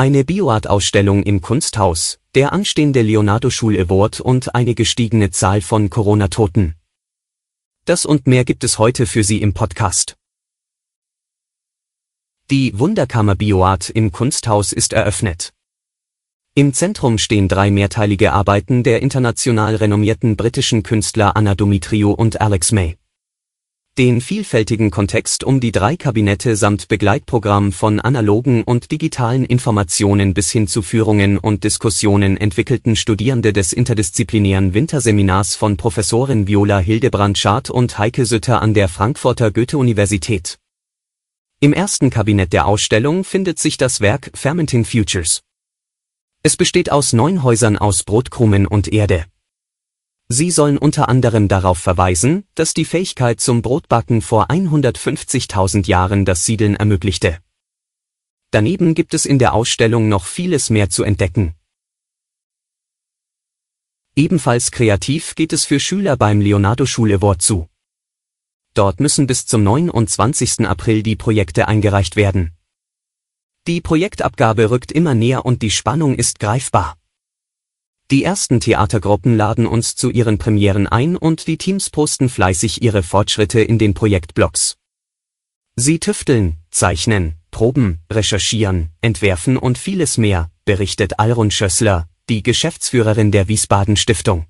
Eine Bioart-Ausstellung im Kunsthaus, der anstehende Leonardo Schul Award und eine gestiegene Zahl von Corona-Toten. Das und mehr gibt es heute für Sie im Podcast. Die Wunderkammer Bioart im Kunsthaus ist eröffnet. Im Zentrum stehen drei mehrteilige Arbeiten der international renommierten britischen Künstler Anna Dumitriou und Alex May. Den vielfältigen Kontext um die drei Kabinette samt Begleitprogramm von analogen und digitalen Informationen bis hin zu Führungen und Diskussionen entwickelten Studierende des interdisziplinären Winterseminars von Professorin Viola Hildebrand-Schardt und Heike Sütter an der Frankfurter Goethe-Universität. Im ersten Kabinett der Ausstellung findet sich das Werk Fermenting Futures. Es besteht aus neun Häusern aus Brotkrumen und Erde. Sie sollen unter anderem darauf verweisen, dass die Fähigkeit zum Brotbacken vor 150.000 Jahren das Siedeln ermöglichte. Daneben gibt es in der Ausstellung noch vieles mehr zu entdecken. Ebenfalls kreativ geht es für Schüler beim Leonardo Schule Award zu. Dort müssen bis zum 29. April die Projekte eingereicht werden. Die Projektabgabe rückt immer näher und die Spannung ist greifbar. Die ersten Theatergruppen laden uns zu ihren Premieren ein und die Teams posten fleißig ihre Fortschritte in den Projektblogs. Sie tüfteln, zeichnen, proben, recherchieren, entwerfen und vieles mehr, berichtet Alrun Schössler, die Geschäftsführerin der Wiesbaden Stiftung.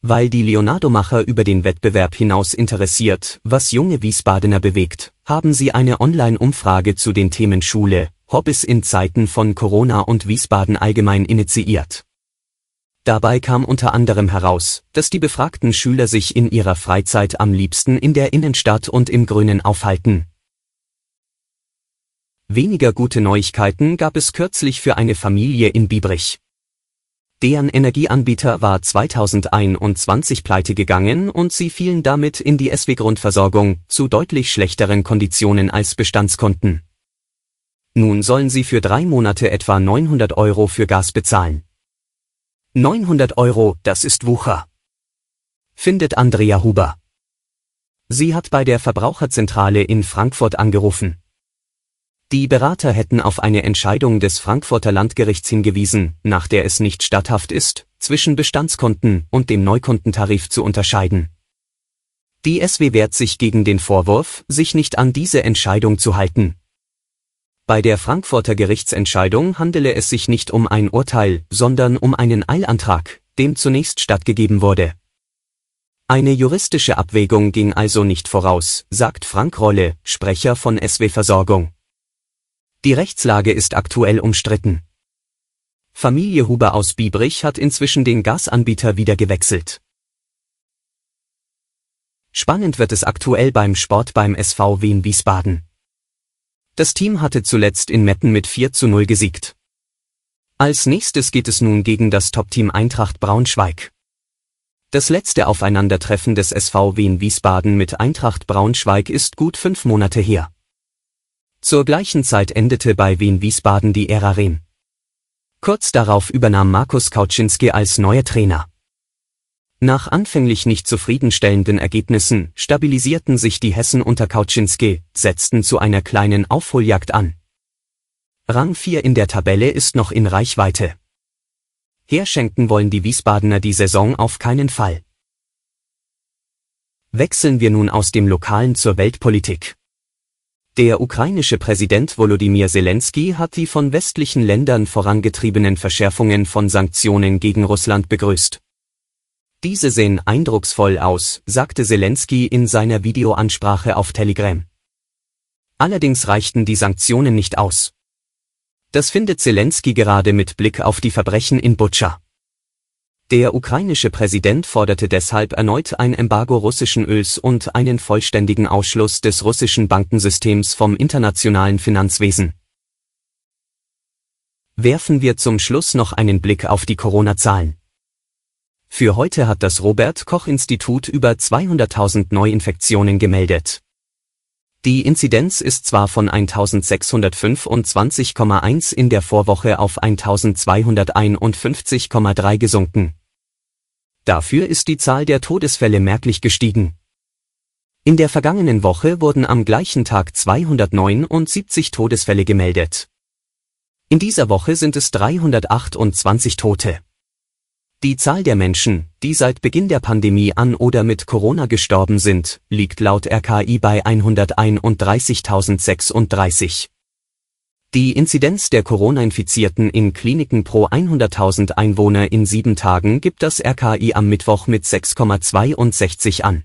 Weil die Leonardo-Macher über den Wettbewerb hinaus interessiert, was junge Wiesbadener bewegt, haben sie eine Online-Umfrage zu den Themen Schule, Hobbys in Zeiten von Corona und Wiesbaden allgemein initiiert. Dabei kam unter anderem heraus, dass die befragten Schüler sich in ihrer Freizeit am liebsten in der Innenstadt und im Grünen aufhalten. Weniger gute Neuigkeiten gab es kürzlich für eine Familie in Biebrich. Deren Energieanbieter war 2021 pleite gegangen und sie fielen damit in die SW-Grundversorgung zu deutlich schlechteren Konditionen als Bestandskunden. Nun sollen sie für drei Monate etwa 900 Euro für Gas bezahlen. 900 Euro, das ist Wucher. Findet Andrea Huber. Sie hat bei der Verbraucherzentrale in Frankfurt angerufen. Die Berater hätten auf eine Entscheidung des Frankfurter Landgerichts hingewiesen, nach der es nicht statthaft ist, zwischen Bestandskunden und dem Neukundentarif zu unterscheiden. Die SW wehrt sich gegen den Vorwurf, sich nicht an diese Entscheidung zu halten. Bei der Frankfurter Gerichtsentscheidung handele es sich nicht um ein Urteil, sondern um einen Eilantrag, dem zunächst stattgegeben wurde. Eine juristische Abwägung ging also nicht voraus, sagt Frank Rolle, Sprecher von SW Versorgung. Die Rechtslage ist aktuell umstritten. Familie Huber aus Biebrich hat inzwischen den Gasanbieter wieder gewechselt. Spannend wird es aktuell beim Sport beim SV Wien Wiesbaden. Das Team hatte zuletzt in Metten mit 4 zu 0 gesiegt. Als nächstes geht es nun gegen das Top-Team Eintracht Braunschweig. Das letzte Aufeinandertreffen des SV Wien Wiesbaden mit Eintracht Braunschweig ist gut fünf Monate her. Zur gleichen Zeit endete bei Wien Wiesbaden die Ära Rehm. Kurz darauf übernahm Markus Kauczynski als neuer Trainer. Nach anfänglich nicht zufriedenstellenden Ergebnissen stabilisierten sich die Hessen unter Kauczynski, setzten zu einer kleinen Aufholjagd an. Rang 4 in der Tabelle ist noch in Reichweite. Herschenken wollen die Wiesbadener die Saison auf keinen Fall. Wechseln wir nun aus dem Lokalen zur Weltpolitik. Der ukrainische Präsident Volodymyr Zelensky hat die von westlichen Ländern vorangetriebenen Verschärfungen von Sanktionen gegen Russland begrüßt. Diese sehen eindrucksvoll aus, sagte Zelensky in seiner Videoansprache auf Telegram. Allerdings reichten die Sanktionen nicht aus. Das findet Zelensky gerade mit Blick auf die Verbrechen in Butscha. Der ukrainische Präsident forderte deshalb erneut ein Embargo russischen Öls und einen vollständigen Ausschluss des russischen Bankensystems vom internationalen Finanzwesen. Werfen wir zum Schluss noch einen Blick auf die Corona-Zahlen. Für heute hat das Robert Koch Institut über 200.000 Neuinfektionen gemeldet. Die Inzidenz ist zwar von 1625,1 in der Vorwoche auf 1251,3 gesunken. Dafür ist die Zahl der Todesfälle merklich gestiegen. In der vergangenen Woche wurden am gleichen Tag 279 Todesfälle gemeldet. In dieser Woche sind es 328 Tote. Die Zahl der Menschen, die seit Beginn der Pandemie an oder mit Corona gestorben sind, liegt laut RKI bei 131.036. Die Inzidenz der Corona-Infizierten in Kliniken pro 100.000 Einwohner in sieben Tagen gibt das RKI am Mittwoch mit 6,62 an.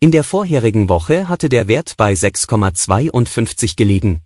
In der vorherigen Woche hatte der Wert bei 6,52 gelegen.